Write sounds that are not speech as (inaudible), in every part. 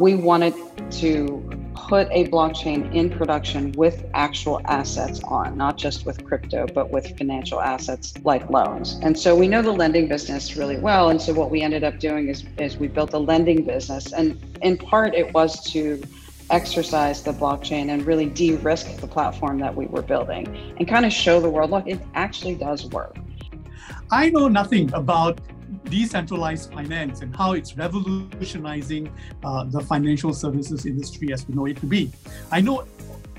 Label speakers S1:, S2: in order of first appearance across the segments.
S1: we wanted to put a blockchain in production with actual assets on, not just with crypto, but with financial assets like loans. And so we know the lending business really well. And so what we ended up doing is, is we built a lending business. And in part, it was to exercise the blockchain and really de risk the platform that we were building and kind of show the world look, it actually does work.
S2: I know nothing about decentralized finance and how it's revolutionizing uh, the financial services industry as we know it to be. I know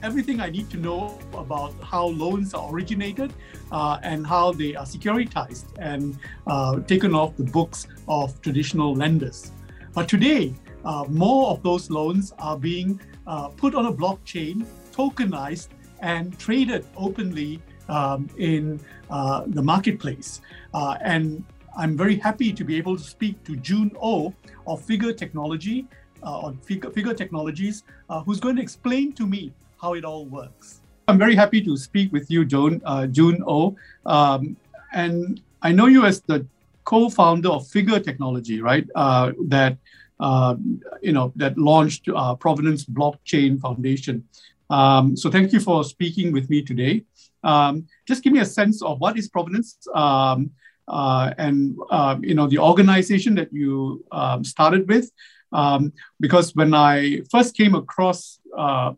S2: everything I need to know about how loans are originated uh, and how they are securitized and uh, taken off the books of traditional lenders. But today, uh, more of those loans are being uh, put on a blockchain, tokenized, and traded openly um, in uh, the marketplace. Uh, and I'm very happy to be able to speak to June Ou of Figure Technology, uh, on Figure, Figure Technologies, uh, who's going to explain to me how it all works. I'm very happy to speak with you, Joan, uh, June Ou. Um, and I know you as the co-founder of Figure Technology, right? Uh, that uh, you know that launched uh, Provenance Blockchain Foundation. Um, so thank you for speaking with me today. Um, just give me a sense of what is Provenance. Um, uh, and uh, you know the organization that you um, started with. Um, because when I first came across uh,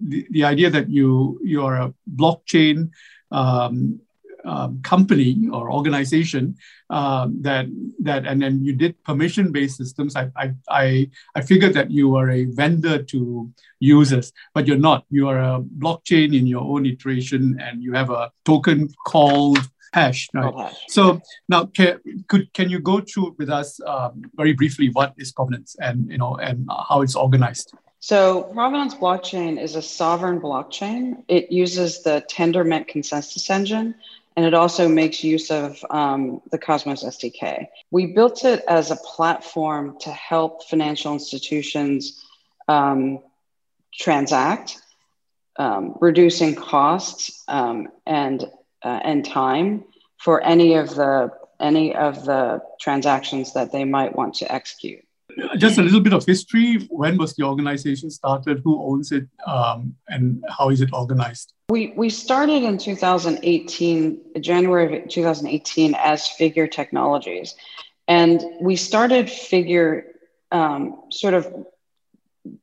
S2: the, the idea that you you're a blockchain um, um, company or organization um, that that and then you did permission based systems I, I i i figured that you are a vendor to users but you're not you are a blockchain in your own iteration and you have a token called hash, right? hash. So now, can, could can you go through with us um, very briefly what is provenance and you know and how it's organized?
S1: So Provenance blockchain is a sovereign blockchain. It uses the Tendermint consensus engine, and it also makes use of um, the Cosmos SDK. We built it as a platform to help financial institutions um, transact, um, reducing costs um, and uh, and time for any of the any of the transactions that they might want to execute.
S2: Just a little bit of history. When was the organization started? Who owns it? Um, and how is it organized?
S1: We, we started in 2018, January of 2018, as Figure Technologies. And we started Figure um, sort of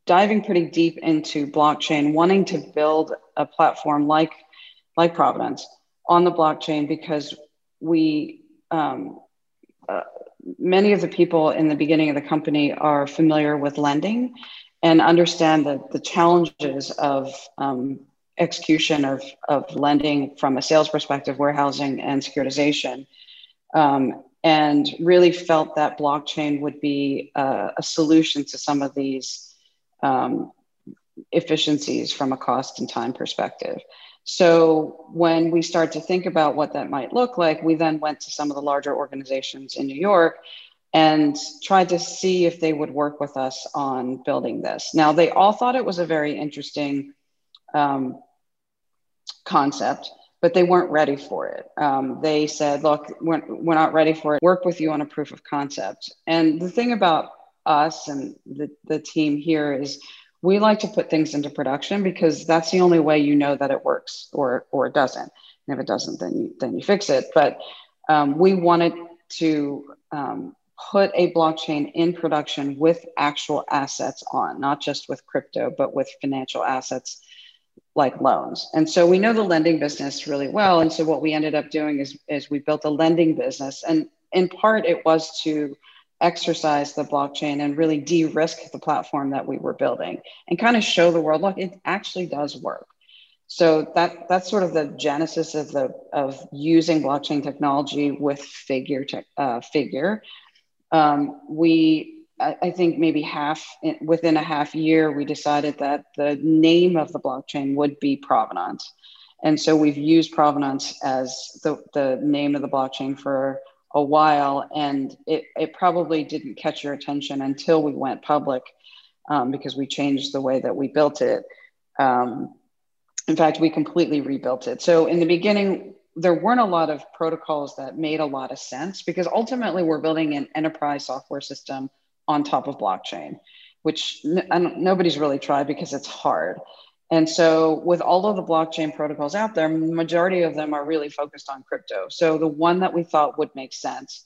S1: diving pretty deep into blockchain, wanting to build a platform like, like Provenance on the blockchain because we um, uh, many of the people in the beginning of the company are familiar with lending and understand the, the challenges of um, execution of, of lending from a sales perspective, warehousing and securitization. Um, and really felt that blockchain would be uh, a solution to some of these um, efficiencies from a cost and time perspective. So when we start to think about what that might look like, we then went to some of the larger organizations in New York and tried to see if they would work with us on building this. Now, they all thought it was a very interesting um, concept, but they weren't ready for it. Um, they said, look, we're, we're not ready for it. Work with you on a proof of concept. And the thing about us and the, the team here is we like to put things into production because that's the only way you know that it works or or it doesn't. And if it doesn't, then you then you fix it. But um, we wanted to um, put a blockchain in production with actual assets on, not just with crypto, but with financial assets like loans. And so we know the lending business really well. And so what we ended up doing is, is we built a lending business. And in part, it was to exercise the blockchain and really de-risk the platform that we were building and kind of show the world look it actually does work. So that that's sort of the genesis of the of using blockchain technology with figure tech, uh, figure. Um, we I, I, think maybe half within a half year we decided that the name of the blockchain would be provenance and so we've used provenance as the, the name of the blockchain for a while, and it, it probably didn't catch your attention until we went public um, because we changed the way that we built it. Um, in fact, we completely rebuilt it. So in the beginning, there weren't a lot of protocols that made a lot of sense because ultimately we're building an enterprise software system on top of blockchain. which n- nobody's really tried because it's hard. And so, with all of the blockchain protocols out there, majority of them are really focused on crypto. So, the one that we thought would make sense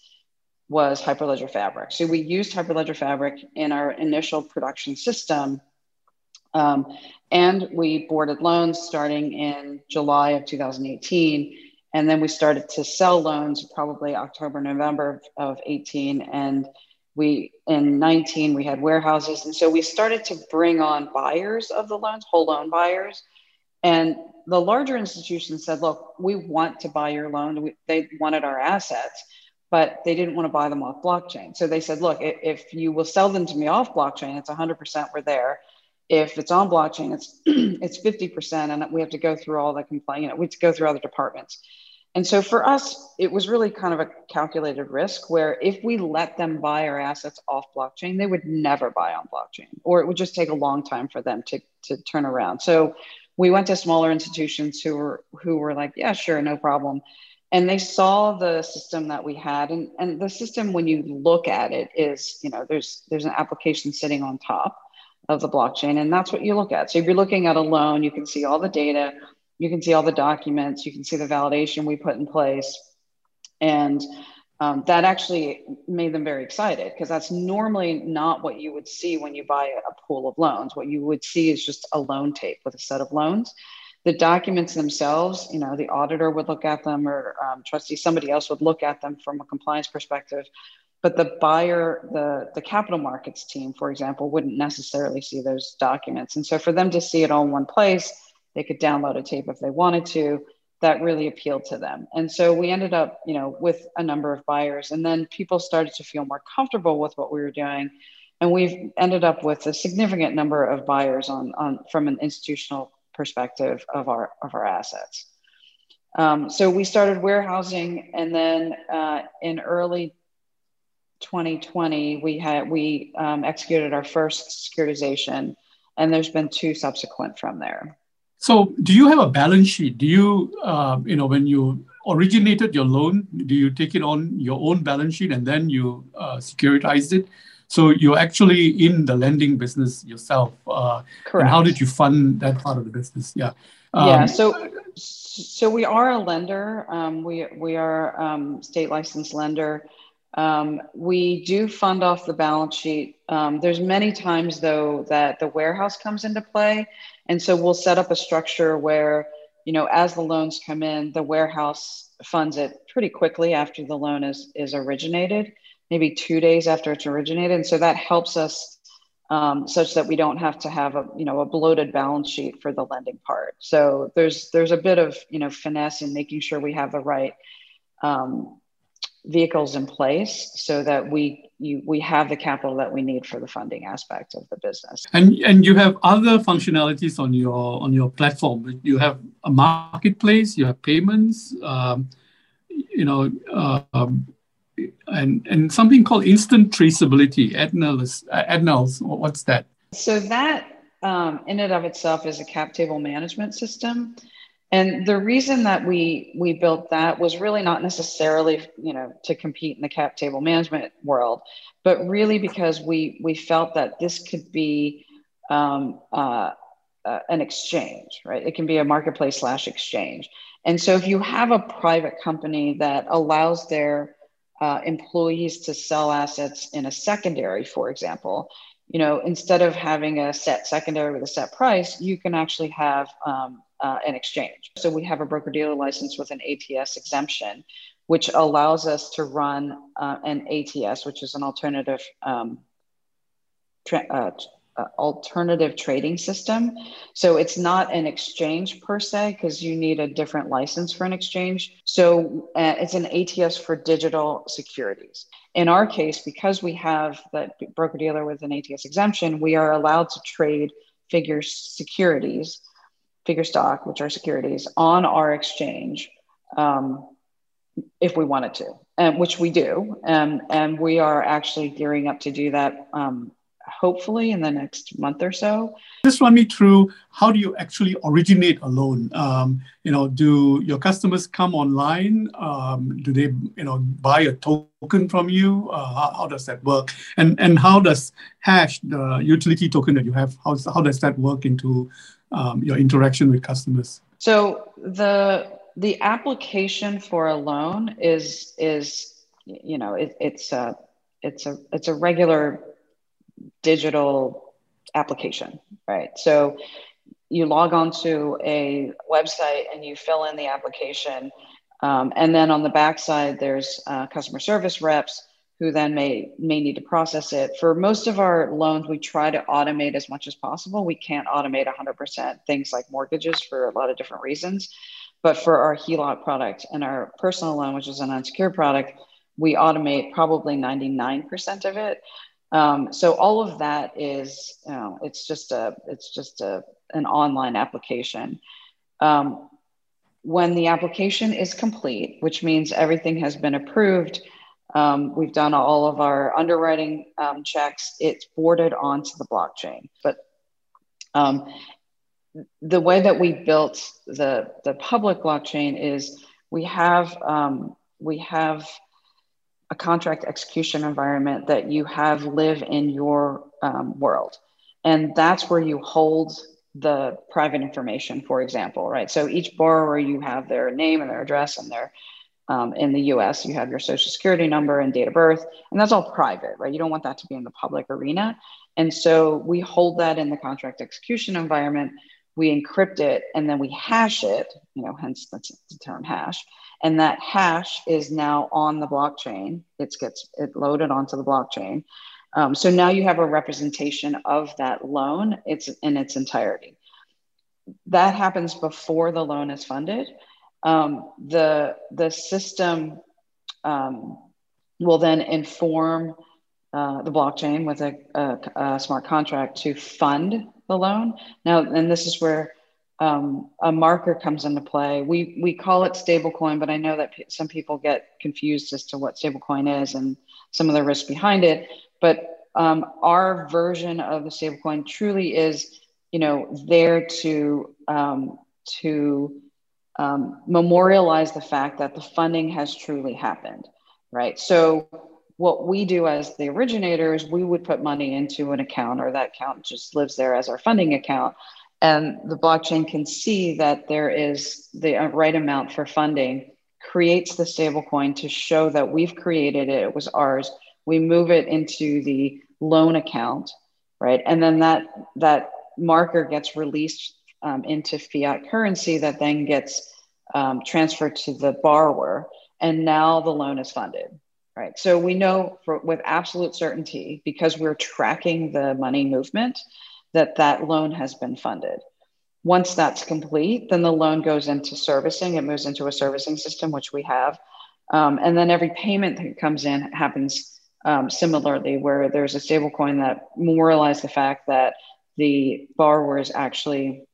S1: was Hyperledger Fabric. So, we used Hyperledger Fabric in our initial production system. Um, and we boarded loans starting in July of 2018. And then we started to sell loans probably October, November of 18. And we in 19 we had warehouses and so we started to bring on buyers of the loans whole loan buyers. And the larger institutions said look we want to buy your loan. We, they wanted our assets but they didn't want to buy them off blockchain. So they said look if you will sell them to me off blockchain it's 100% we're there. If it's on blockchain it's (clears throat) it's 50% and we have to go through all the complaint you know we have to go through other departments and so for us, it was really kind of a calculated risk where if we let them buy our assets off blockchain, they would never buy on blockchain, or it would just take a long time for them to, to turn around. So we went to smaller institutions who were who were like, yeah, sure, no problem. And they saw the system that we had. And, and the system, when you look at it, is, you know, there's there's an application sitting on top of the blockchain, and that's what you look at. So if you're looking at a loan, you can see all the data you can see all the documents, you can see the validation we put in place. And um, that actually made them very excited because that's normally not what you would see when you buy a pool of loans. What you would see is just a loan tape with a set of loans. The documents themselves, you know, the auditor would look at them or um, trustee, somebody else would look at them from a compliance perspective. But the buyer, the, the capital markets team, for example, wouldn't necessarily see those documents. And so for them to see it all in one place, they could download a tape if they wanted to. That really appealed to them. And so we ended up, you know, with a number of buyers. And then people started to feel more comfortable with what we were doing. And we've ended up with a significant number of buyers on, on from an institutional perspective of our of our assets. Um, so we started warehousing, and then uh, in early 2020, we had we um, executed our first securitization, and there's been two subsequent from there.
S2: So, do you have a balance sheet? Do you, uh, you know, when you originated your loan, do you take it on your own balance sheet and then you uh, securitize it? So you're actually in the lending business yourself. Uh, Correct. And how did you fund that part of the business? Yeah.
S1: Um, yeah. So, so we are a lender. Um, we we are um, state licensed lender. Um, we do fund off the balance sheet. Um, there's many times though that the warehouse comes into play, and so we'll set up a structure where, you know, as the loans come in, the warehouse funds it pretty quickly after the loan is is originated, maybe two days after it's originated, and so that helps us um, such that we don't have to have a you know a bloated balance sheet for the lending part. So there's there's a bit of you know finesse in making sure we have the right um, vehicles in place so that we you, we have the capital that we need for the funding aspect of the business.
S2: And and you have other functionalities on your on your platform. You have a marketplace. You have payments. Um, you know. Um, and, and something called instant traceability, Adnals, Adnals, what's that?
S1: So that um, in and of itself is a cap table management system. And the reason that we we built that was really not necessarily, you know, to compete in the cap table management world, but really because we we felt that this could be um, uh, uh, an exchange, right? It can be a marketplace slash exchange. And so if you have a private company that allows their uh, employees to sell assets in a secondary, for example, you know, instead of having a set secondary with a set price, you can actually have um, uh, an exchange. So we have a broker dealer license with an ATS exemption, which allows us to run uh, an ATS, which is an alternative um, tra- uh, uh, alternative trading system. So it's not an exchange per se, because you need a different license for an exchange. So uh, it's an ATS for digital securities. In our case, because we have the broker dealer with an ATS exemption, we are allowed to trade figure securities figure stock, which are securities, on our exchange um, if we wanted to, and which we do. And, and we are actually gearing up to do that um, hopefully in the next month or so.
S2: Just run me through how do you actually originate a loan? Um, you know, do your customers come online? Um, do they, you know, buy a token from you? Uh, how, how, does that work? And and how does Hash, the utility token that you have, how, how does that work into um, your interaction with customers?
S1: So the the application for a loan is is you know it, it's a it's a it's a regular digital application, right? So you log on to a website and you fill in the application. Um, and then on the backside, there's uh, customer service reps who then may may need to process it. For most of our loans, we try to automate as much as possible. We can't automate 100% things like mortgages for a lot of different reasons. But for our HELOC product and our personal loan, which is an unsecured product, we automate probably 99% of it. Um, so all of that is, you know, it's just a, it's just a, an online application. Um, when the application is complete, which means everything has been approved, um, we've done all of our underwriting um, checks, it's boarded onto the blockchain. But um, the way that we built the, the public blockchain is we have, um, we have a contract execution environment that you have live in your um, world. And that's where you hold the private information, for example, right? So each borrower, you have their name and their address and their, um, in the US, you have your social security number and date of birth, and that's all private, right? You don't want that to be in the public arena. And so we hold that in the contract execution environment, we encrypt it, and then we hash it, you know, hence the term hash and that hash is now on the blockchain. It gets it loaded onto the blockchain. Um, so now you have a representation of that loan. It's in its entirety. That happens before the loan is funded. Um, the the system um, will then inform uh, the blockchain with a, a, a smart contract to fund the loan. Now, and this is where um, a marker comes into play. We we call it stablecoin, but I know that p- some people get confused as to what stablecoin is and some of the risk behind it. But um, our version of the stablecoin truly is, you know, there to um, to um, memorialize the fact that the funding has truly happened, right? So what we do as the originators, we would put money into an account, or that account just lives there as our funding account. And the blockchain can see that there is the uh, right amount for funding creates the stablecoin to show that we've created it it was ours. We move it into the loan account right? And then that that marker gets released um, into fiat currency that then gets um, transferred to the borrower and now the loan is funded right so we know for, with absolute certainty because we're tracking the money movement that that loan has been funded. Once that's complete, then the loan goes into servicing. It moves into a servicing system, which we have. Um, and then every payment that comes in happens um, similarly, where there's a stable coin that memorializes the fact that the borrower is actually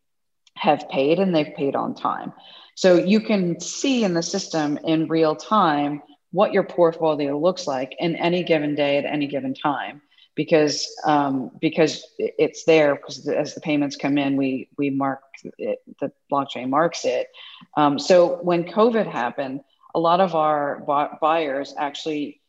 S1: have paid and they've paid on time. So you can see in the system in real time what your portfolio looks like in any given day at any given time because um, because it's there because as the payments come in, we we mark it, the blockchain marks it. Um, so when COVID happened, a lot of our buyers actually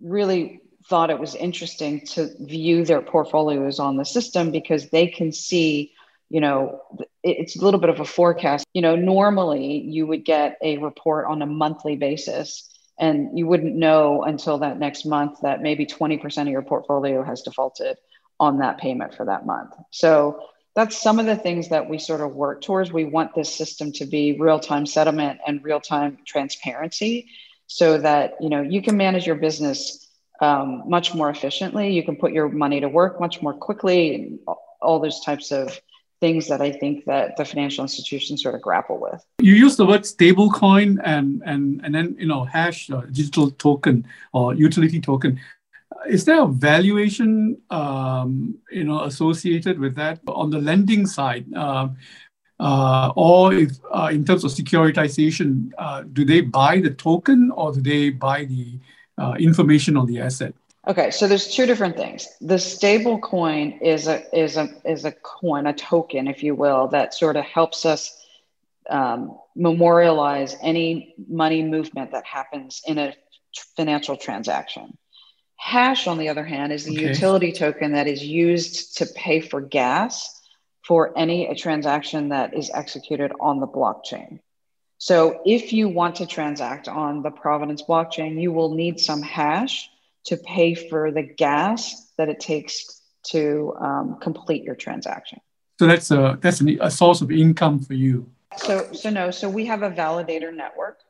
S1: really thought it was interesting to view their portfolios on the system because they can see you know it's a little bit of a forecast you know normally you would get a report on a monthly basis and you wouldn't know until that next month that maybe 20% of your portfolio has defaulted on that payment for that month. So that's some of the things that we sort of work towards. We want this system to be real-time settlement and real-time transparency so that you know you can manage your business um, much more efficiently. You can put your money to work much more quickly, all those types of things that I think that the financial institutions sort of grapple with.
S2: You use the word stablecoin and and and then you know hash uh, digital token or utility token. Is there a valuation um, you know associated with that on the lending side? Uh, uh, or if, uh, in terms of securitization, uh, do they buy the token or do they buy the uh, information on the asset?
S1: Okay, so there's two different things. The stable coin is a is a is a coin, a token, if you will, that sort of helps us um, memorialize any money movement that happens in a financial transaction. Hash, on the other hand, is the okay. utility token that is used to pay for gas for any transaction that is executed on the blockchain. So if you want to transact on the Provenance blockchain, you will need some hash to pay for the gas that it takes to um, complete your transaction.
S2: So that's a that's a source of income for you.
S1: So so no. So we have a validator network,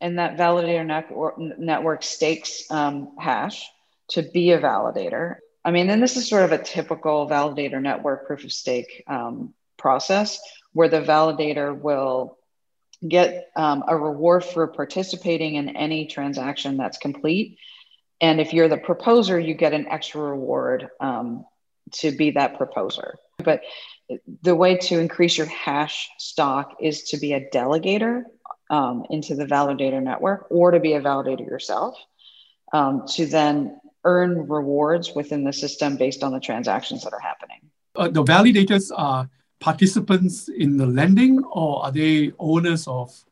S1: and that validator network network stakes um, hash to be a validator. I mean, and this is sort of a typical validator network proof of stake um, process where the validator will get um, a reward for participating in any transaction that's complete and if you're the proposer, you get an extra reward um, to be that proposer. But the way to increase your hash stock is to be a delegator um, into the validator network or to be a validator yourself um, to then earn rewards within the system based on the transactions that are happening.
S2: Uh, the validators are participants in the lending or are they owners of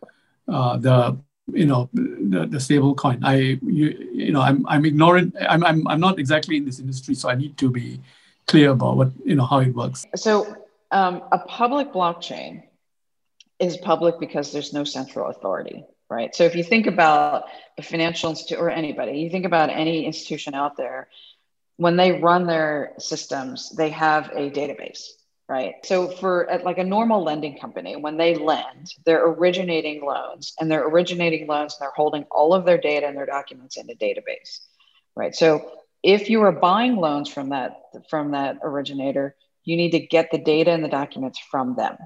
S2: uh, the you know the, the stable coin. I you, you know i'm i'm ignorant I'm, I'm i'm not exactly in this industry so i need to be clear about what you know how it works.
S1: So um, a public blockchain is public because there's no central authority right? So if you think about a financial institute or anybody you think about any institution out there when they run their systems they have a database right? So for at like a normal lending company, when they lend, they're originating loans and they're originating loans and they're holding all of their data and their documents in a database, right? So if you are buying loans from that from that originator, you need to get the data and the documents from them,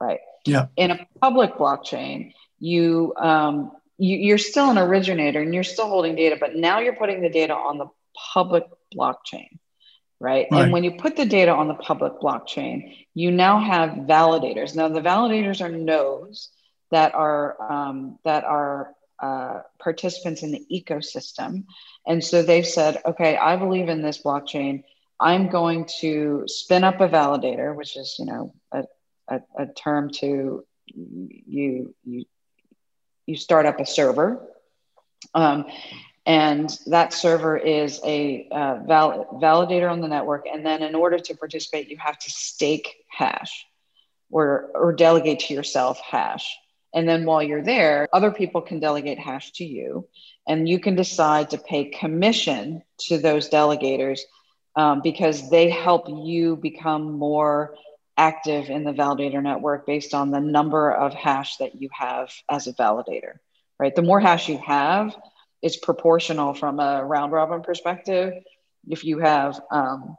S1: right?
S2: Yeah.
S1: In a public blockchain, you um, you, you're still an originator and you're still holding data, but now you're putting the data on the public blockchain right? right? And when you put the data on the public blockchain, you now have validators. Now the validators are nodes that are um, that are uh, participants in the ecosystem, and so they've said, okay, I believe in this blockchain. I'm going to spin up a validator, which is you know a, a, a term to you you you start up a server. Um, and that server is a uh, val- validator on the network. And then in order to participate you have to stake hash or or delegate to yourself hash. And then while you're there other people can delegate hash to you. And you can decide to pay commission to those delegators um, because they help you become more active in the validator network based on the number of hash that you have as a validator right? The more hash you have it's proportional from a round robin perspective. If you have, um,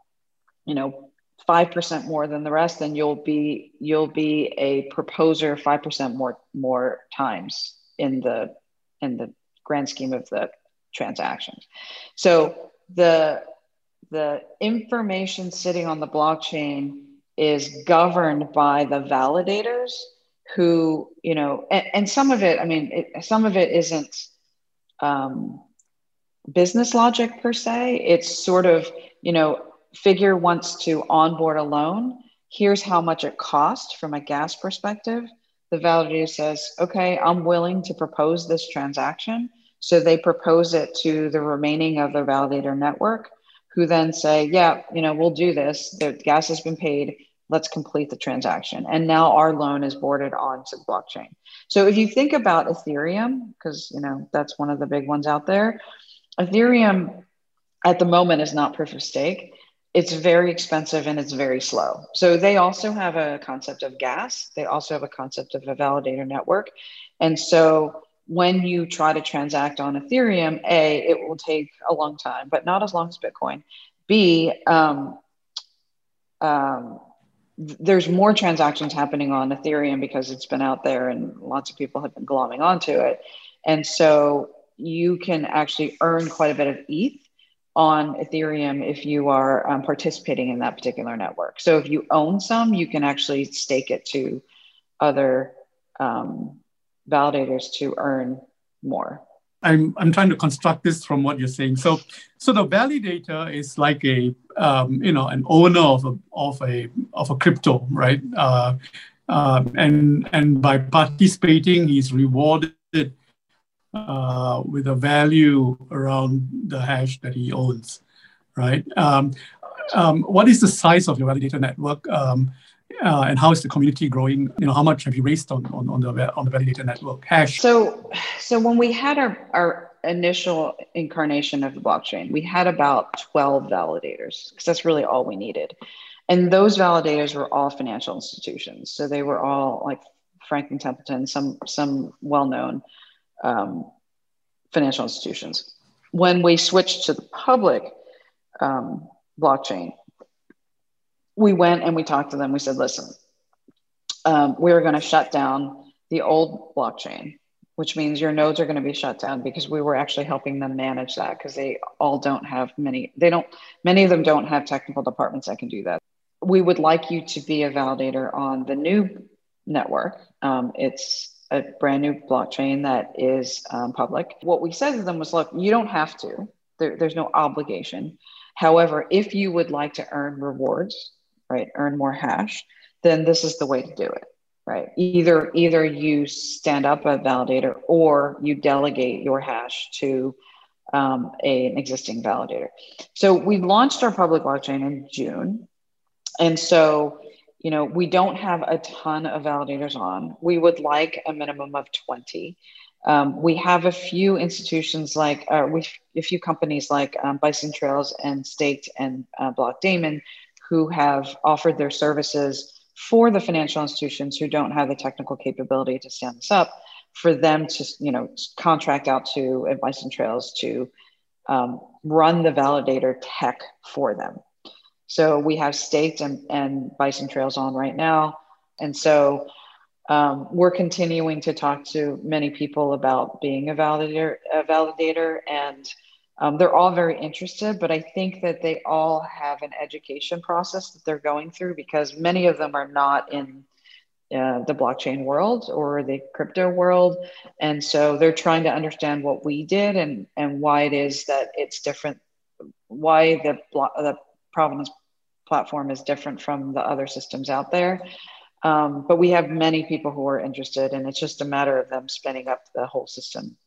S1: you know, five percent more than the rest, then you'll be you'll be a proposer five percent more more times in the in the grand scheme of the transactions. So the the information sitting on the blockchain is governed by the validators who you know and, and some of it i mean it, some of it isn't um, business logic per se. It's sort of, you know, figure wants to onboard a loan. Here's how much it costs from a gas perspective. The validator says, okay, I'm willing to propose this transaction. So they propose it to the remaining of the validator network, who then say, yeah, you know, we'll do this. The gas has been paid let's complete the transaction. And now our loan is boarded onto the blockchain. So if you think about Ethereum, because you know that's one of the big ones out there, Ethereum at the moment is not proof of stake. It's very expensive and it's very slow. So they also have a concept of gas. They also have a concept of a validator network. And so when you try to transact on Ethereum, A, it will take a long time, but not as long as Bitcoin. B, um, um, there's more transactions happening on Ethereum because it's been out there and lots of people have been glomming onto it. And so you can actually earn quite a bit of ETH on Ethereum if you are um, participating in that particular network. So if you own some, you can actually stake it to other um, validators to earn more.
S2: I'm I'm trying to construct this from what you're saying. So so the validator is like a um, you know an owner of a of a of a crypto, right? Uh, uh, and and by participating, he's rewarded uh, with a value around the hash that he owns, right? Um, um, what is the size of your validator network? Uh, and how is the community growing? You know, how much have you raised on, on, on the on the validator network hash?
S1: So, so when we had our, our initial incarnation of the blockchain, we had about 12 validators because that's really all we needed. And those validators were all financial institutions. So they were all like Franklin Templeton, some some well-known um, financial institutions. When we switched to the public um, blockchain, we went and we talked to them. We said, listen, um, we're going to shut down the old blockchain, which means your nodes are going to be shut down because we were actually helping them manage that because they all don't have many, they don't, many of them don't have technical departments that can do that. We would like you to be a validator on the new network. Um, it's a brand new blockchain that is um, public. What we said to them was, look, you don't have to. There, there's no obligation. However, if you would like to earn rewards right? Earn more hash, then this is the way to do it, right? Either either you stand up a validator or you delegate your hash to um, a, an existing validator. So we launched our public blockchain in June, and so you know we don't have a ton of validators on. We would like a minimum of twenty. Um, we have a few institutions like uh, we a few companies like um, Bison Trails and Staked and uh, Blockdaemon who have offered their services for the financial institutions who don't have the technical capability to stand this up for them to you know contract out to Bison Trails to um, run the validator tech for them. So we have staked and, and bison trails on right now. And so um, we're continuing to talk to many people about being a validator a validator and um, they're all very interested, but I think that they all have an education process that they're going through because many of them are not in uh, the blockchain world or the crypto world. And so they're trying to understand what we did and, and why it is that it's different, why the, the Provenance platform is different from the other systems out there. Um, but we have many people who are interested, and it's just a matter of them spinning up the whole system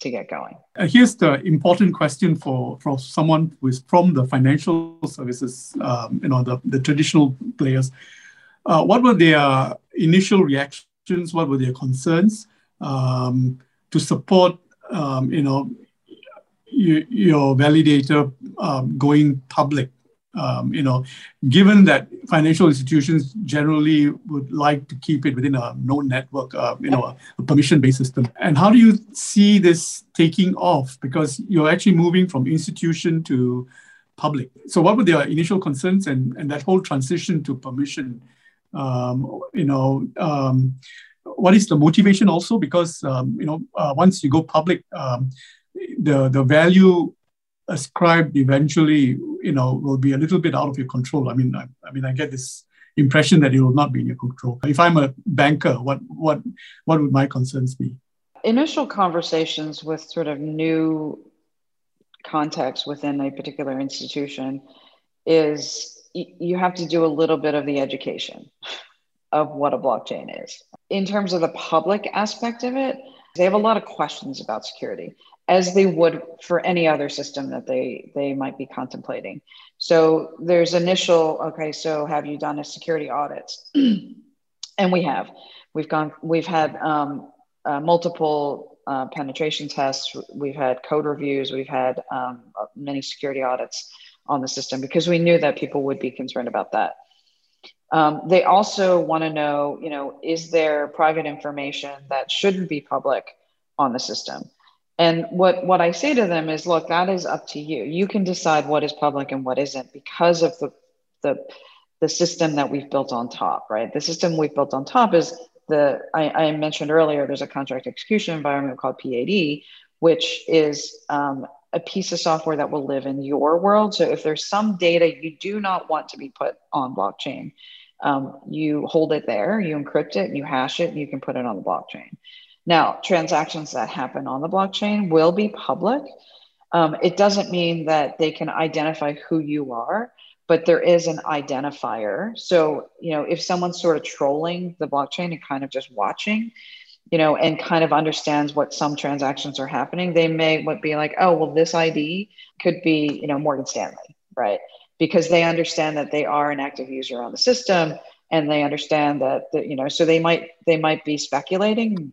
S1: to get going.
S2: Uh, here's the important question for, for someone who is from the financial services, um, you know, the, the traditional players. Uh, what were their initial reactions? What were their concerns um, to support, um, you know, your validator um, going public? Um, you know, given that financial institutions generally would like to keep it within a known network, uh, you know, a, permission-based system. And how do you see this taking off? Because you're actually moving from institution to public. So what were their initial concerns and, and that whole transition to permission? Um, you know, um, what is the motivation also? Because, um, you know, uh, once you go public, um, the, the value ascribed eventually, you know, will be a little bit out of your control. I mean, I, I mean, I get this impression that it will not be in your control. If I'm a banker, what what what would my concerns be?
S1: Initial conversations with sort of new context within a particular institution is you have to do a little bit of the education of what a blockchain is. In terms of the public aspect of it, they have a lot of questions about security as they would for any other system that they they might be contemplating. So there's initial okay so have you done a security audit? (clears throat) And we have. We've gone we've had um, uh, multiple uh, penetration tests. We've had code reviews. We've had um, many security audits on the system because we knew that people would be concerned about that. Um, they also want to know you know is there private information that shouldn't be public on the system and what, what I say to them is, look, that is up to you. You can decide what is public and what isn't because of the, the, the system that we've built on top, right? The system we've built on top is the, I, I mentioned earlier, there's a contract execution environment called PAD, which is um, a piece of software that will live in your world. So if there's some data you do not want to be put on blockchain, um, you hold it there, you encrypt it, you hash it, and you can put it on the blockchain. Now, transactions that happen on the blockchain will be public. Um, it doesn't mean that they can identify who you are, but there is an identifier. So, you know, if someone's sort of trolling the blockchain and kind of just watching, you know, and kind of understands what some transactions are happening, they may would be like, oh, well, this ID could be, you know, Morgan Stanley, right? Because they understand that they are an active user on the system and they understand that, that you know, so they might they might be speculating,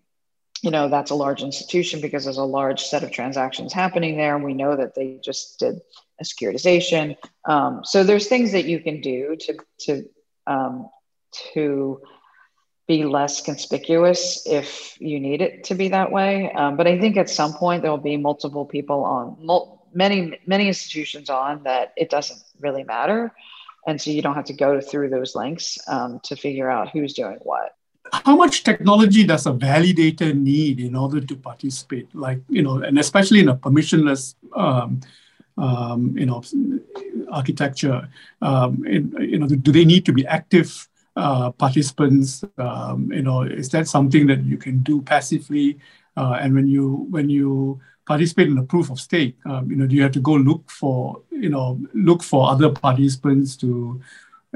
S1: you know, that's a large institution because there's a large set of transactions happening there. And we know that they just did a securitization. Um, so there's things that you can do to, to, um, to be less conspicuous if you need it to be that way. Um, but I think at some point there will be multiple people on mul- many, many institutions on that it doesn't really matter. And so you don't have to go through those links um, to figure out who's doing what
S2: how much technology does a validator need in order to participate? Like, you know, and especially in a permissionless, um, um, you know, architecture, um, you know, do they need to be active uh, participants? Um, you know, is that something that you can do passively? Uh, and when you when you participate in a proof of stake, um, you know, do you have to go look for, you know, look for other participants to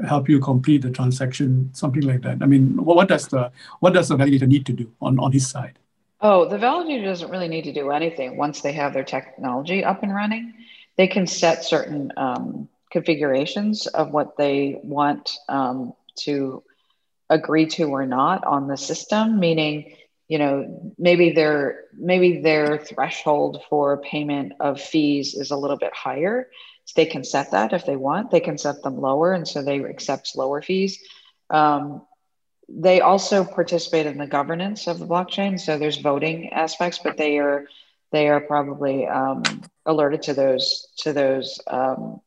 S2: help you complete the transaction, something like that. I mean, what, does the what does the validator need to do on, on his side?
S1: Oh, the validator doesn't really need to do anything once they have their technology up and running. They can set certain um, configurations of what they want um, to agree to or not on the system, meaning you know maybe their maybe their threshold for payment of fees is a little bit higher they can set that if they want. They can set them lower, and so they accept lower fees. Um, they also participate in the governance of the blockchain. So there's voting aspects, but they are they are probably um, alerted to those to those um,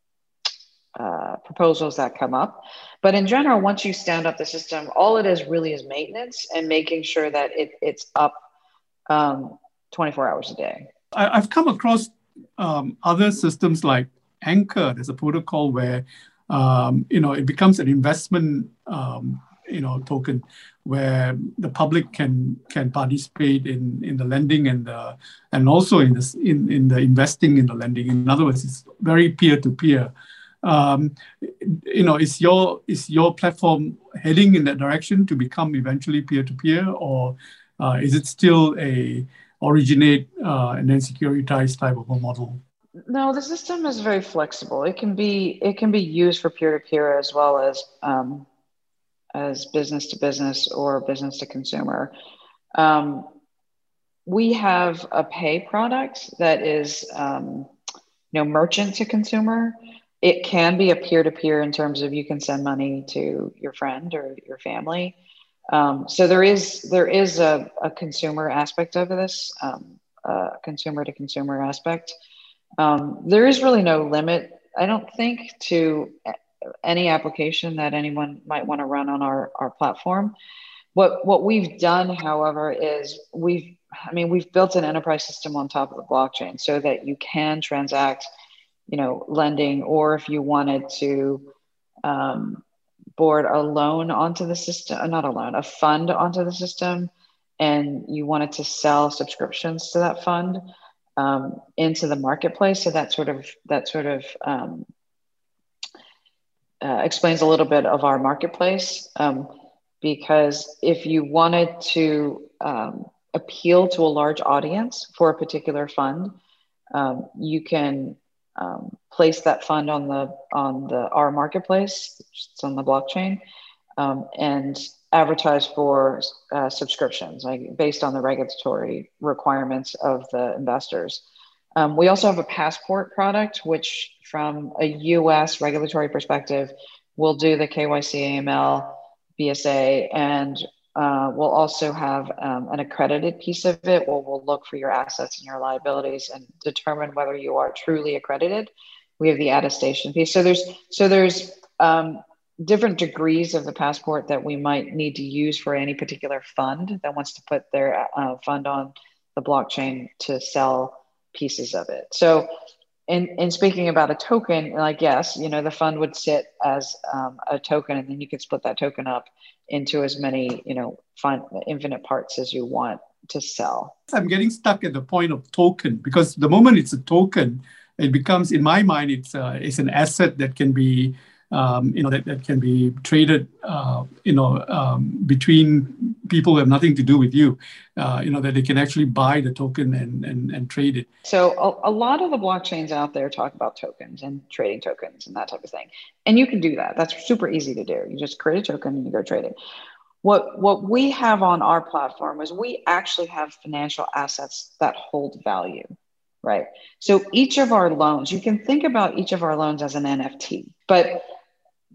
S1: uh, proposals that come up. But in general, once you stand up the system, all it is really is maintenance and making sure that it, it's up um, 24 hours a day.
S2: I, have come across um, other systems like Anchor, there's a protocol where um, you know it becomes an investment um, you know token where the public can can participate in in the lending and the and also in this in in the investing in the lending. In other words, it's very peer to peer. Um, you know, is your is your platform heading in that direction to become eventually peer to peer, or uh, is it still a originate uh, and then securitize type of a model?
S1: No, the system is very flexible. It can be it can be used for peer to peer as well as um, as business to business or business to consumer. Um, we have a pay product that is um, you know merchant to consumer. It can be a peer to peer in terms of you can send money to your friend or your family. Um, so there is there is a, a consumer aspect of this, um, a consumer to consumer aspect. Um, there is really no limit, I don't think, to any application that anyone might want to run on our, our platform. What, what we've done, however, is we've, I mean, we've built an enterprise system on top of the blockchain so that you can transact, you know, lending, or if you wanted to um, board a loan onto the system, not a loan, a fund onto the system, and you wanted to sell subscriptions to that fund, um, into the marketplace. So that sort of that sort of um, uh, explains a little bit of our marketplace. Um, because if you wanted to um, appeal to a large audience for a particular fund, um, you can um, place that fund on the on the our marketplace, it's on the blockchain, and advertise for uh, subscriptions, like based on the regulatory requirements of the investors. Um, we also have a passport product, which, from a US regulatory perspective, will do the KYC, AML, BSA, and uh, we'll also have um, an accredited piece of it where we'll look for your assets and your liabilities and determine whether you are truly accredited. We have the attestation piece. So there's so there's um, different degrees of the passport that we might need to use for any particular fund that wants to put their uh, fund on the blockchain to sell pieces of it. So, in, in speaking about a token, like yes, you know, the fund would sit as um, a token, and then you could split that token up into as many, you know, infinite parts as you want to sell.
S2: I'm getting stuck at the point of token because the moment it's a token, it becomes, in my mind, it's uh, it's an asset that can be um, you know, that, that can be traded, uh, you know, um, between people who have nothing to do with you, uh, you know, that they can actually buy the token and, and, and trade it.
S1: So a, a, lot of the blockchains out there talk about tokens and trading tokens and that type of thing. And you can do that. That's super easy to do. You just create a token and you go trade it. What, what we have on our platform is we actually have financial assets that hold value right? So each of our loans, you can think about each of our loans as an NFT, but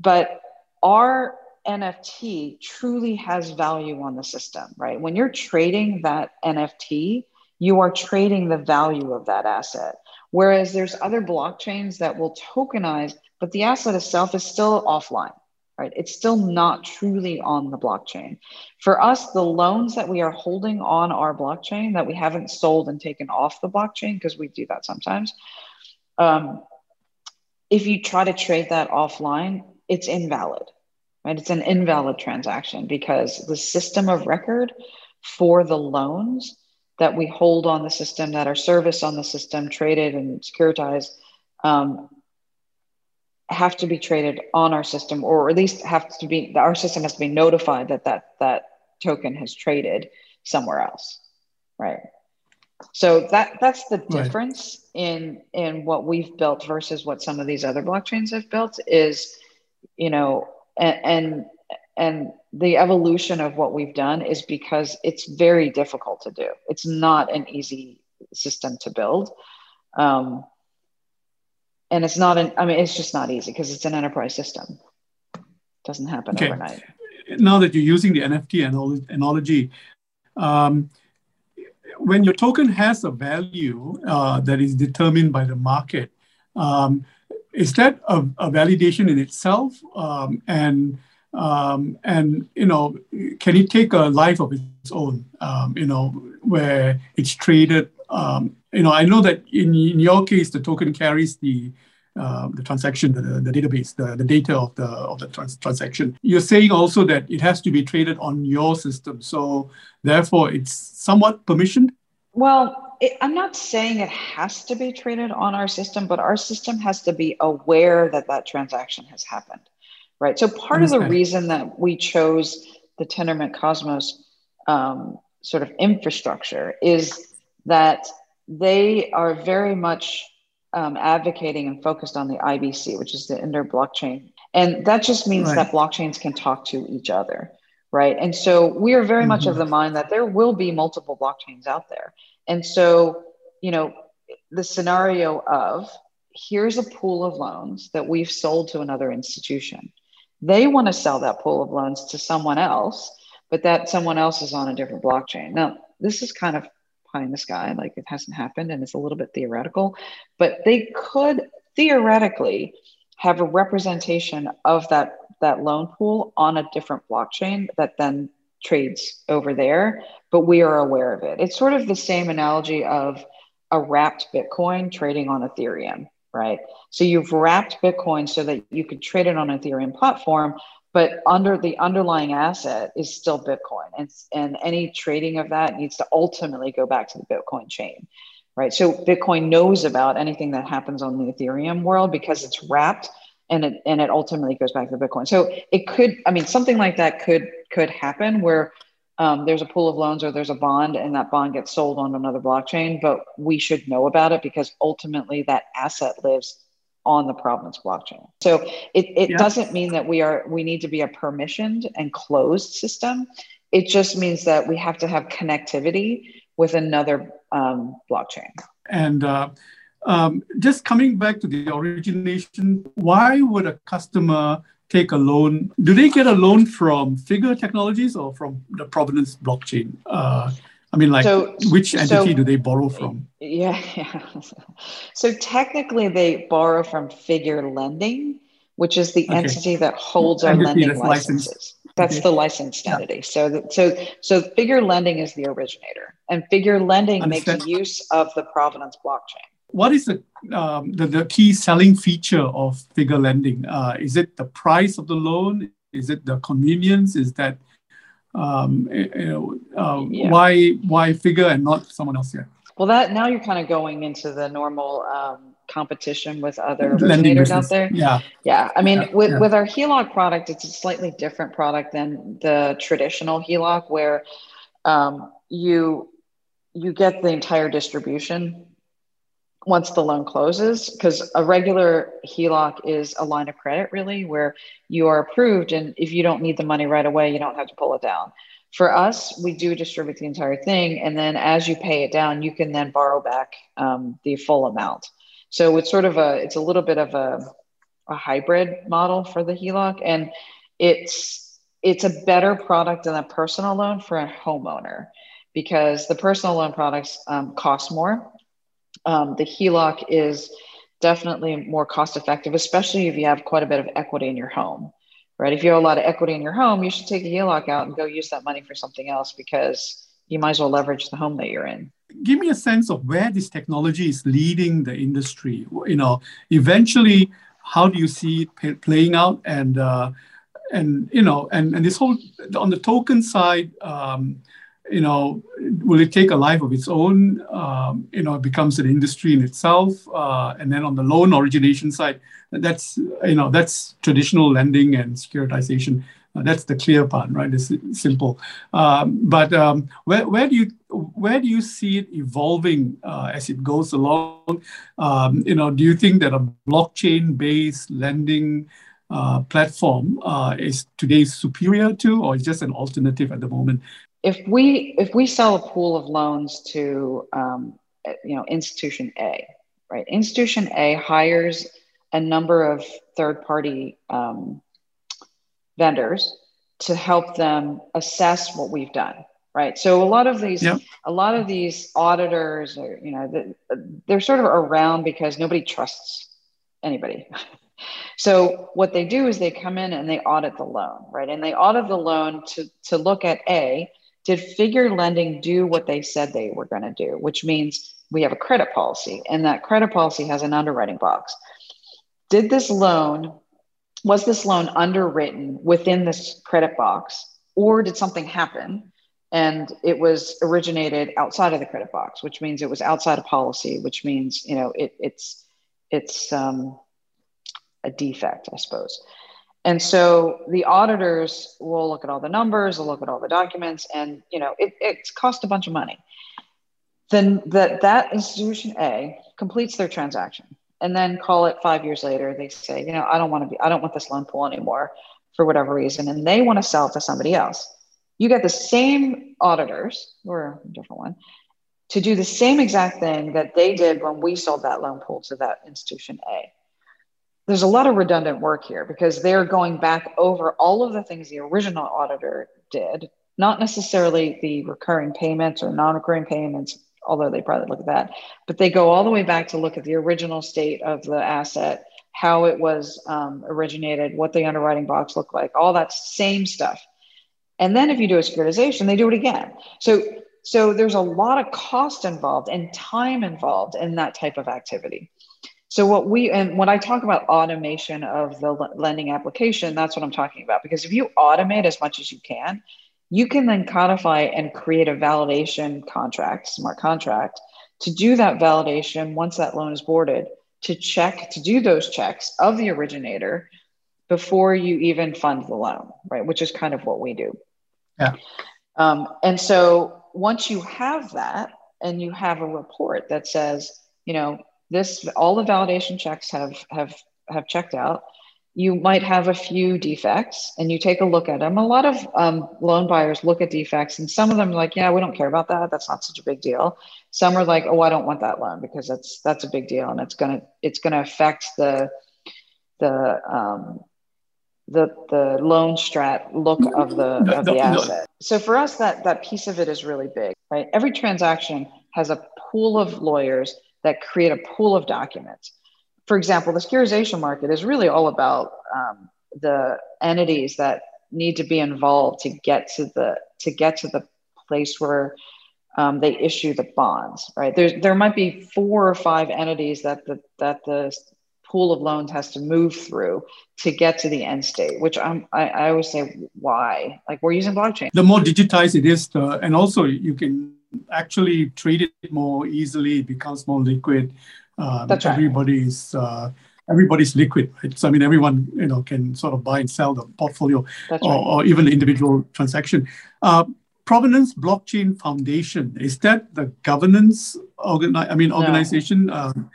S1: but our NFT truly has value on the system, right? When you're trading that NFT, you are trading the value of that asset. Whereas there's other blockchains that will tokenize, but the asset itself is still offline, right? It's still not truly on the blockchain. For us, the loans that we are holding on our blockchain that we haven't sold and taken off the blockchain, because we do that sometimes, um, if you try to trade that offline, it's invalid, right? It's an invalid transaction because the system of record for the loans that we hold on the system, that are serviced on the system, traded and securitized, um, have to be traded on our system, or at least have to be our system has to be notified that that that token has traded somewhere else, right? So that that's the difference right. in in what we've built versus what some of these other blockchains have built is you know, and, and and the evolution of what we've done is because it's very difficult to do. It's not an easy system to build. Um, and it's not an, I mean, it's just not easy because it's an enterprise system. It doesn't happen okay. overnight.
S2: Now that you're using the NFT analogy, um, when your token has a value uh, that is determined by the market, um, is that a, a validation in itself? Um, and um, and you know, can it take a life of its own? Um, you know, where it's traded. Um, you know, I know that in, in your case, the token carries the uh, the transaction, the, the database, the, the data of the of the trans- transaction. You're saying also that it has to be traded on your system, so therefore it's somewhat permissioned.
S1: Well, it, I'm not saying it has to be traded on our system, but our system has to be aware that that transaction has happened, right? So part of the reason that we chose the Tendermint Cosmos um, sort of infrastructure is that they are very much um, advocating and focused on the IBC, which is the inter blockchain. And that just means right. that blockchains can talk to each other, right? And so we are very mm-hmm. much of mm-hmm. the mind that there will be multiple blockchains out there. And so, you know, the scenario of here's a pool of loans that we've sold to another institution. They want to sell that pool of loans to someone else, but that someone else is on a different blockchain. Now, this is kind of pie in the sky, like it hasn't happened and it's a little bit theoretical, but they could theoretically have a representation of that that loan pool on a different blockchain that then trades over there, but we are aware of it. It's sort of the same analogy of a wrapped Bitcoin trading on Ethereum, right? So you've wrapped Bitcoin so that you could trade it on Ethereum platform, but under the underlying asset is still Bitcoin. And, and any trading of that needs to ultimately go back to the Bitcoin chain, right? So Bitcoin knows about anything that happens on the Ethereum world because it's wrapped and it and it ultimately goes back to Bitcoin. So it could, I mean, something like that could could happen where um, there's a pool of loans or there's a bond and that bond gets sold on another blockchain, but we should know about it because ultimately that asset lives on the provenance blockchain. So it, it doesn't mean that we are we need to be a permissioned and closed system. It just means that we have to have connectivity with another um, blockchain.
S2: And uh, um, just coming back to the origination, why would a customer take a loan? Do they get a loan from Figure Technologies or from the Provenance blockchain? Uh, I mean, like, so, which entity so, do they borrow from?
S1: Yeah, yeah. So technically, they borrow from Figure Lending, which is the okay. entity that holds our lending licenses. License. That's okay. the licensed yeah. entity. So, so, so Figure Lending is the originator, and Figure Lending Understand. makes use of the Provenance blockchain.
S2: What is the, um, the, the, key selling feature of figure lending? Uh, is it the price of the loan? Is it the convenience? Is that Um, you know, uh, yeah. Why why figure and not someone else here?
S1: Well, that now you're kind of going into the normal um, competition with other originators out there.
S2: Yeah,
S1: yeah. I mean, yeah. with yeah. with our HELOC product, it's a slightly different product than the traditional HELOC, where um, you you get the entire distribution once the loan closes because a regular HELOC is a line of credit really where you are approved and if you don't need the money right away you don't have to pull it down. For us we do distribute the entire thing and then as you pay it down you can then borrow back um, the full amount. So it's sort of a it's a little bit of a, a hybrid model for the HELOC and it's it's a better product than a personal loan for a homeowner because the personal loan products um, cost more um, the HELOC is definitely more cost effective, especially if you have quite a bit of equity in your home, right? If you have a lot of equity in your home, you should take a HELOC out and go use that money for something else because you might as well leverage the home that you're in.
S2: Give me a sense of where this technology is leading the industry. You know, eventually, how do you see it playing out? And uh, and you know, and and this whole on the token side. Um, you know, will it take a life of its own? Um, you know, it becomes an industry in itself. Uh, and then on the loan origination side, that's you know that's traditional lending and securitization. Uh, that's the clear part, right? It's simple. Um, but um, where, where do you where do you see it evolving uh, as it goes along? Um, you know, do you think that a blockchain-based lending uh, platform uh, is today superior to, or is just an alternative at the moment?
S1: If we if we sell a pool of loans to um, you know institution A, right? Institution A hires a number of third party um, vendors to help them assess what we've done right so a lot of these yep. a lot of these auditors are you know they're sort of around because nobody trusts anybody (laughs) so what they do is they come in and they audit the loan right and they audit the loan to to look at a did figure lending do what they said they were going to do, which means we have a credit policy and that credit policy has an underwriting box. Did this loan, was this loan underwritten within this credit box or did something happen and it was originated outside of the credit box, which means it was outside of policy, which means, you know, it, it's, it's um, a defect, I suppose. And so the auditors will look at all the numbers, will look at all the documents, and you know it, it's cost a bunch of money. Then that that institution A completes their transaction, and then call it five years later, they say, you know, I don't want to be, I don't want this loan pool anymore for whatever reason, and they want to sell it to somebody else. You get the same auditors or a different one to do the same exact thing that they did when we sold that loan pool to that institution A there's a lot of redundant work here because they're going back over all of the things the original auditor did, not necessarily the recurring payments or non recurring payments, although they probably look at that, but they go all the way back to look at the original state of the asset, how it was um, originated, what the underwriting box looked like, all that same stuff. And then if you do a securitization, they do it again. So so there's a lot of cost involved and time involved in that type of activity. So what we and when I talk about automation of the lending application, that's what I'm talking about. Because if you automate as much as you can, you can then codify and create a validation contract, smart contract, to do that validation once that loan is boarded, to check, to do those checks of the originator before you even fund the loan, right? Which is kind of what we do.
S2: Yeah.
S1: Um, and so once you have that and you have a report that says, you know, this all the validation checks have have have checked out you might have a few defects and you take a look at them a lot of um, loan buyers look at defects and some of them are like yeah we don't care about that that's not such a big deal some are like oh i don't want that loan because that's that's a big deal and it's gonna it's gonna affect the the um, the the loan strat look of the of the asset. So for us, that that piece of it is really big, right? Every transaction has a pool of lawyers that create a pool of documents. For example, the securitization market is really all about um, the entities that need to be involved to get to the to get to the place where um, they issue the bonds. Right there, there might be four or five entities that the that the pool of loans has to move through to get to the end state which I'm, I, I always say why like we're using blockchain
S2: the more digitized it is the, and also you can actually it more easily becomes more liquid um,
S1: That's right.
S2: everybody's uh, everybody's liquid right so i mean everyone you know can sort of buy and sell the portfolio or,
S1: right.
S2: or even the individual transaction uh, provenance blockchain foundation is that the governance organi- i mean
S1: No.
S2: organization um,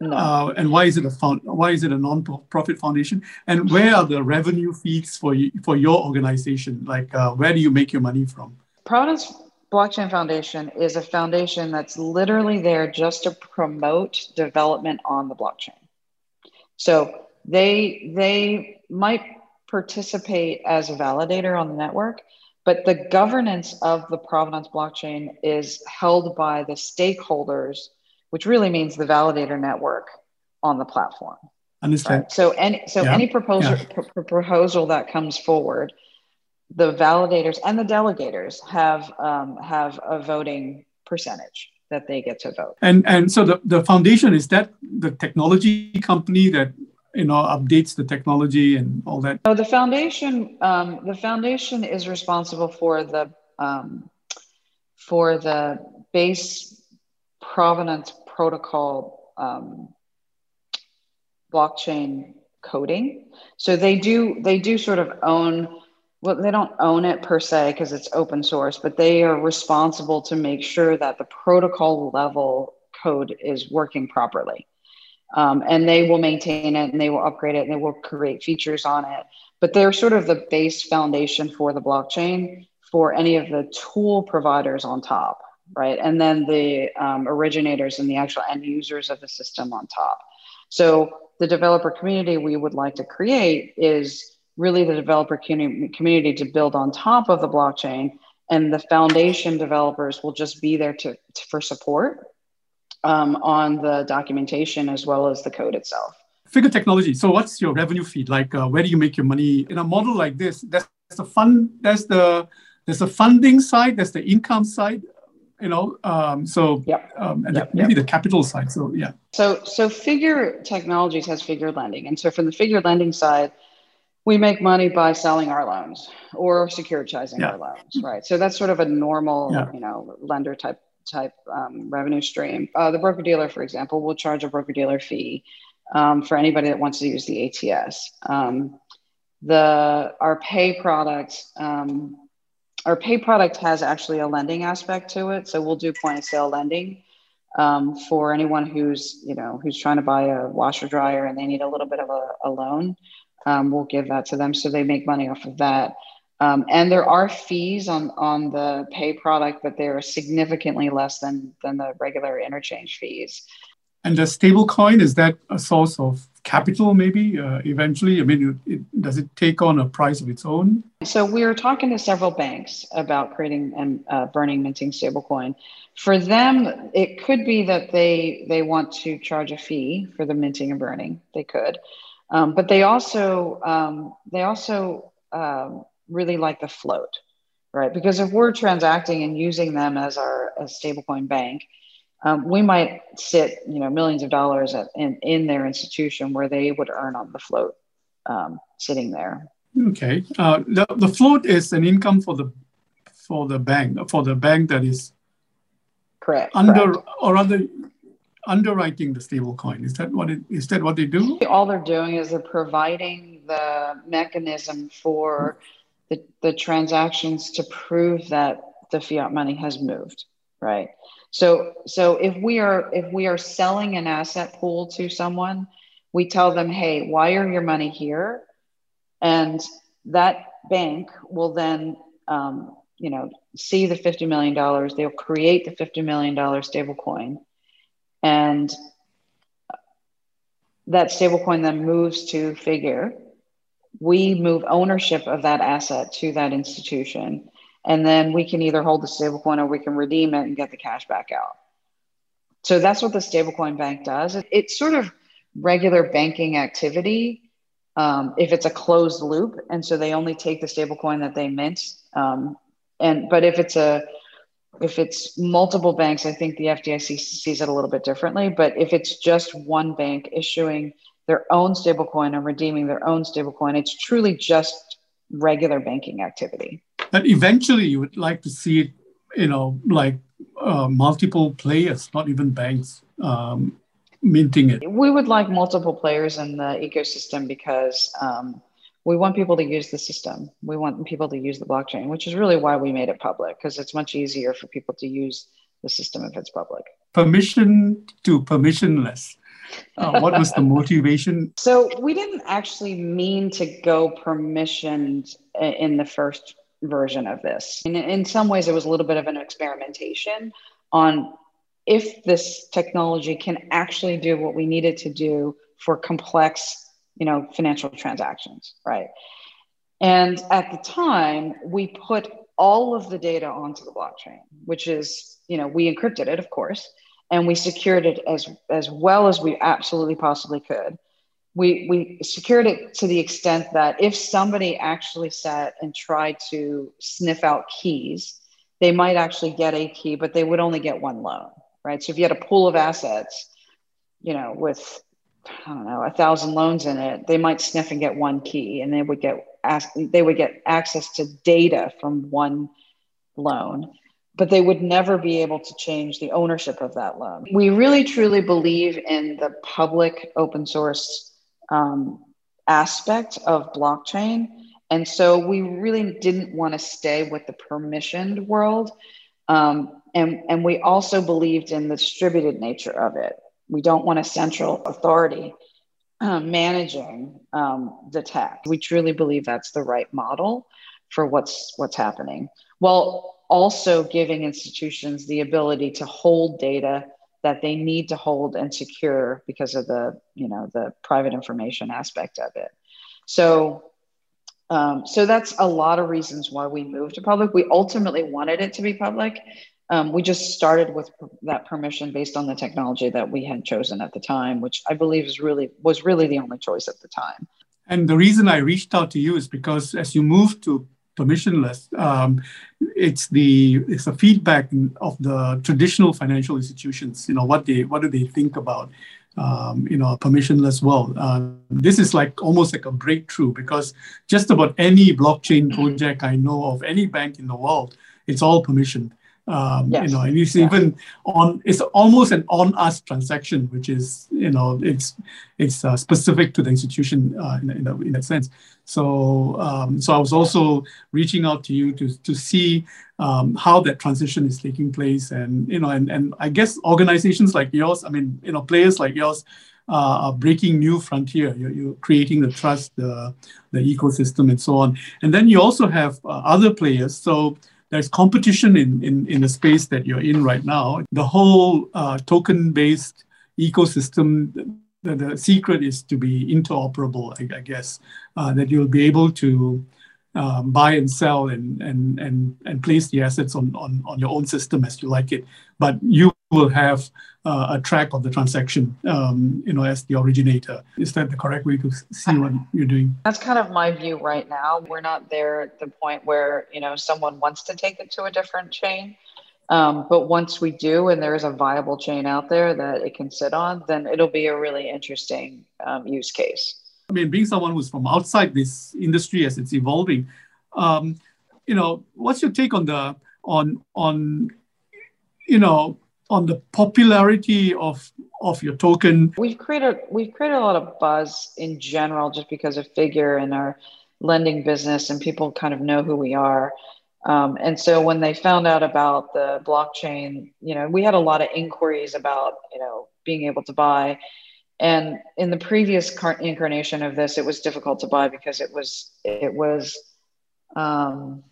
S1: no.
S2: uh, and why is it a found, why is it a non-profit foundation? And where are the revenue feeds for you, for your organization? Like, uh, where do you make your money from?
S1: Provenance Blockchain Foundation is a foundation that's literally there just to promote development on the blockchain. So they they might participate as a validator on the network, but the governance of the Provenance blockchain is held by the stakeholders, which really means the validator network on the platform.
S2: Understand?
S1: Right. So any so
S2: Yeah.
S1: any proposal
S2: Yeah.
S1: pr- pr- proposal that comes forward, the validators and the delegators have um, have a voting percentage that they get to vote.
S2: And and so the, the foundation is that the technology company that you know updates the technology and all that.
S1: So the foundation um, the foundation is responsible for the um, for the base provenance protocol um, blockchain coding. So they do they do sort of own well they don't own it per se because it's open source, but they are responsible to make sure that the protocol level code is working properly. Um, and they will maintain it and they will upgrade it and they will create features on it. But they're sort of the base foundation for the blockchain for any of the tool providers on top, right? And then the um, originators and the actual end users of the system on top. So the developer community we would like to create is really the developer community, to build on top of the blockchain and the foundation developers will just be there to, to for support um, on the documentation as well as the code itself.
S2: Figure technology. So what's your revenue feed? Like, uh, where do you make your money in a model like this? There's the fund. There's the there's the funding side. There's the income side. You know. Um, so
S1: Yep.
S2: um, and
S1: Yep,
S2: the, maybe the capital side. So yeah.
S1: So, so Figure Technologies has Figure Lending, and so from the Figure Lending side, we make money by selling our loans or securitizing
S2: Yeah.
S1: our loans, right? So that's sort of a normal,
S2: Yeah.
S1: you know, lender type type um, revenue stream. Uh, the broker dealer, for example, will charge a broker dealer fee um, for anybody that wants to use the ATS. Um, the our pay product. Um, our pay product has actually a lending aspect to it, so we'll do point of sale lending um, for anyone who's you know who's trying to buy a washer dryer and they need a little bit of a, a loan um, we'll give that to them so they make money off of that um, and there are fees on on the pay product but they're significantly less than than the regular interchange fees
S2: And the stable coin is that a source of capital? Maybe uh, eventually. I mean, it, does it take on a price of its own?
S1: So we were talking to several banks about creating and uh, burning minting stablecoin. For them, it could be that they they want to charge a fee for the minting and burning. They could, um, but they also um, they also um, really like the float, right? Because if we're transacting and using them as our as stablecoin bank, um, we might sit you know millions of dollars at, in in their institution where they would earn on the float um, sitting there.
S2: Okay. Uh, the, the float is an income for the for the bank for the bank that is
S1: Correct.
S2: under
S1: correct.
S2: or rather underwriting the stable coin. Is that what it is that what they do?
S1: All they're doing is they're providing the mechanism for the, the transactions to prove that the fiat money has moved, right? So so if we are if we are selling an asset pool to someone, we tell them, hey, wire your money here, and that bank will then um, you know see the fifty million dollars. They'll create the fifty million dollar stable coin, and that stablecoin then moves to figure. We move ownership of that asset to that institution and then we can either hold the stablecoin or we can redeem it and get the cash back out. So that's what the stablecoin bank does. It's sort of regular banking activity um, if it's a closed loop and so they only take the stablecoin that they mint um, and but if it's a if it's multiple banks, I think the FDIC sees it a little bit differently. But if it's just one bank issuing their own stablecoin and redeeming their own stablecoin. It's truly just regular banking activity.
S2: But eventually, you would like to see it, you know, like uh, multiple players, not even banks, um, minting it.
S1: We would like multiple players in the ecosystem because um, we want people to use the system. We want people to use the blockchain, which is really why we made it public because it's much easier for people to use the system if it's public.
S2: Permission to permissionless. Uh, what was the motivation? (laughs)
S1: So we didn't actually mean to go permissioned in the first version of this. In, in some ways, it was a little bit of an experimentation on if this technology can actually do what we need it to do for complex, you know, financial transactions, right? And at the time, we put all of the data onto the blockchain, which is, you know, we encrypted it, of course, and we secured it as as well as we absolutely possibly could we we secured it to the extent that if somebody actually sat and tried to sniff out keys, they might actually get a key, but they would only get one loan, right? So if you had a pool of assets, you know, with I don't know a thousand loans in it, they might sniff and get one key, and they would get they would get access to data from one loan but they would never be able to change the ownership of that loan. We really truly believe in the public open source um, aspect of blockchain. And so we really didn't want to stay with the permissioned world. Um, and, and we also believed in the distributed nature of it. We don't want a central authority uh, managing um, the tech. We truly believe that's the right model for what's what's happening, while also giving institutions the ability to hold data that they need to hold and secure because of the you know the private information aspect of it so um, so that's a lot of reasons why we moved to public we ultimately wanted it to be public um, we just started with that permission based on the technology that we had chosen at the time which i believe is really was really the only choice at the time
S2: and the reason i reached out to you is because as you move to permissionless. Um, it's the it's a feedback of the traditional financial institutions. You know what they what do they think about um, you know a permissionless world? Uh, this is like almost like a breakthrough because just about any blockchain project I know of, any bank in the world, it's all permissioned. Um, yes. You know, and it's yeah. even on. It's almost an on-us transaction, which is you know it's it's uh, specific to the institution uh, in, in, a, in a sense. So um, so I was also reaching out to you to to see um, how that transition is taking place, and you know, and and I guess organizations like yours, I mean, you know, players like yours. Uh, are breaking new frontier. You're, you're, creating the trust, the, the ecosystem, and so on. And then you also have uh, other players. So there's competition in, in, in the space that you're in right now. The whole uh, token based ecosystem, the, the, secret is to be interoperable, I, I guess, uh, that you'll be able to um, buy and sell and, and, and, and place the assets on, on, on your own system as you like it. But you will have uh, a track of the transaction, um, you know, as the originator. Is that the correct way to see what you're doing?
S1: That's kind of my view right now. We're not there at the point where, you know, someone wants to take it to a different chain. Um, but once we do, and there is a viable chain out there that it can sit on, then it'll be a really interesting um, use case.
S2: I mean, being someone who's from outside this industry as it's evolving, um, you know, what's your take on the on on you know on the popularity of of your token?
S1: We've created we've created a lot of buzz in general just because of Figure and our lending business, and people kind of know who we are. Um, and so when they found out about the blockchain, you know, we had a lot of inquiries about you know being able to buy. And in the previous incarnation of this, it was difficult to buy because it was it was um,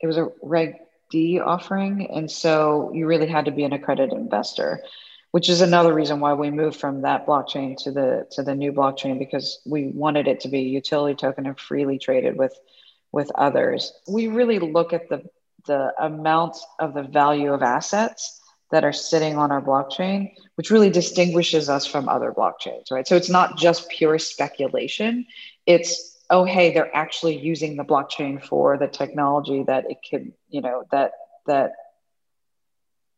S1: it was a reg D offering. And so you really had to be an accredited investor, which is another reason why we moved from that blockchain to the to the new blockchain because we wanted it to be a utility token and freely traded with with others. We really look at the the amount of the value of assets that are sitting on our blockchain, which really distinguishes us from other blockchains, right? So it's not just pure speculation. It's oh hey they're actually using the blockchain for the technology that it could you know that that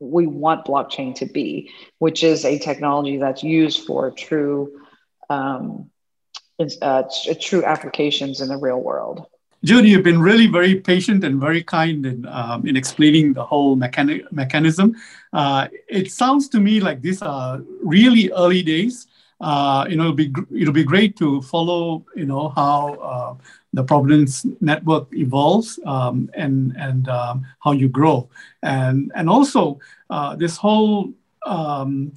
S1: we want blockchain to be, which is a technology that's used for true, um, uh, true applications in the real world.
S2: Judy, you've been really very patient and very kind in, um, in explaining the whole mechani- mechanism. Uh, it sounds to me like these are really early days. Uh, you know, it'll be it'll be great to follow. You know how uh, the Provenance network evolves um, and and um, how you grow, and and also uh, this whole um,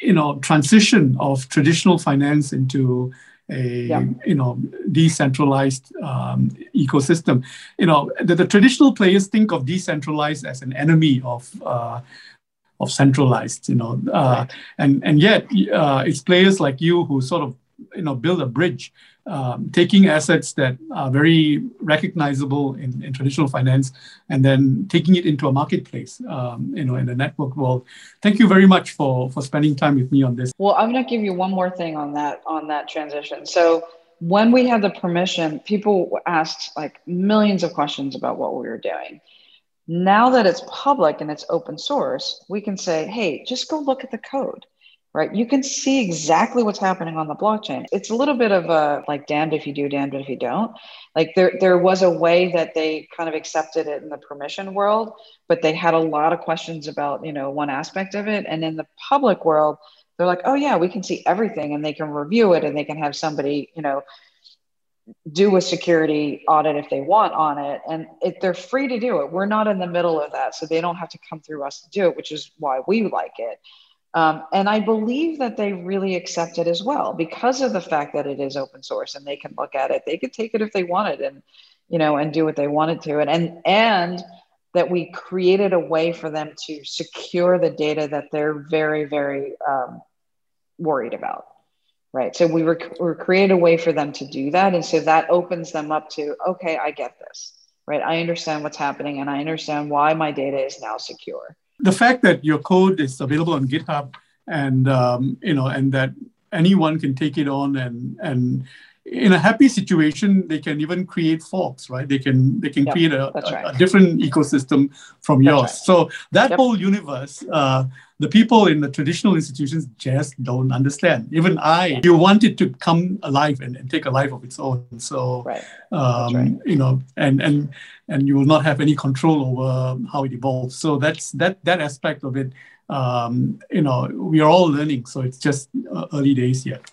S2: you know transition of traditional finance into a yeah. you know decentralized um, ecosystem. You know the, the, traditional players think of decentralized as an enemy of uh, of centralized. You know, uh, right. and and yet uh, it's players like you who sort of you know build a bridge um, taking assets that are very recognizable in, in, traditional finance and then taking it into a marketplace, um, you know, in the network world. Thank you very much for for spending time with me on this.
S1: Well, I'm going to give you one more thing on that on that transition. So when we had the permission, people asked like millions of questions about what we were doing. Now that it's public and it's open source, we can say, hey, just go look at the code right? You can see exactly what's happening on the blockchain. It's a little bit of a like damned if you do, damned if you don't. Like there, there was a way that they kind of accepted it in the permission world, but they had a lot of questions about, you know, one aspect of it. And in the public world, they're like, oh yeah, we can see everything and they can review it and they can have somebody, you know, do a security audit if they want on it and it, they're free to do it we're not in the middle of that so they don't have to come through us to do it which is why we like it um, and I believe that they really accept it as well because of the fact that it is open source and they can look at it. They could take it if they wanted and, you know, and do what they wanted to. And, and, and that we created a way for them to secure the data that they're very, very um, worried about. Right. So we were, we create a way for them to do that. And so that opens them up to, okay, I get this. Right. I understand what's happening and I understand why my data is now secure
S2: the fact that your code is available on GitHub and um, you know and that anyone can take it on and and in a happy situation they can even create forks right? They can they can yep, create a, a, right. a, different ecosystem from that's yours. right. so that yep. whole universe uh, the people in the traditional institutions just don't understand. Even i you want it to come alive and, and take a life of its own. So right. Um, you know and and and you will not have any control over how it evolves. So that's that that aspect of it um, you know we are all learning. So it's just uh, early days yet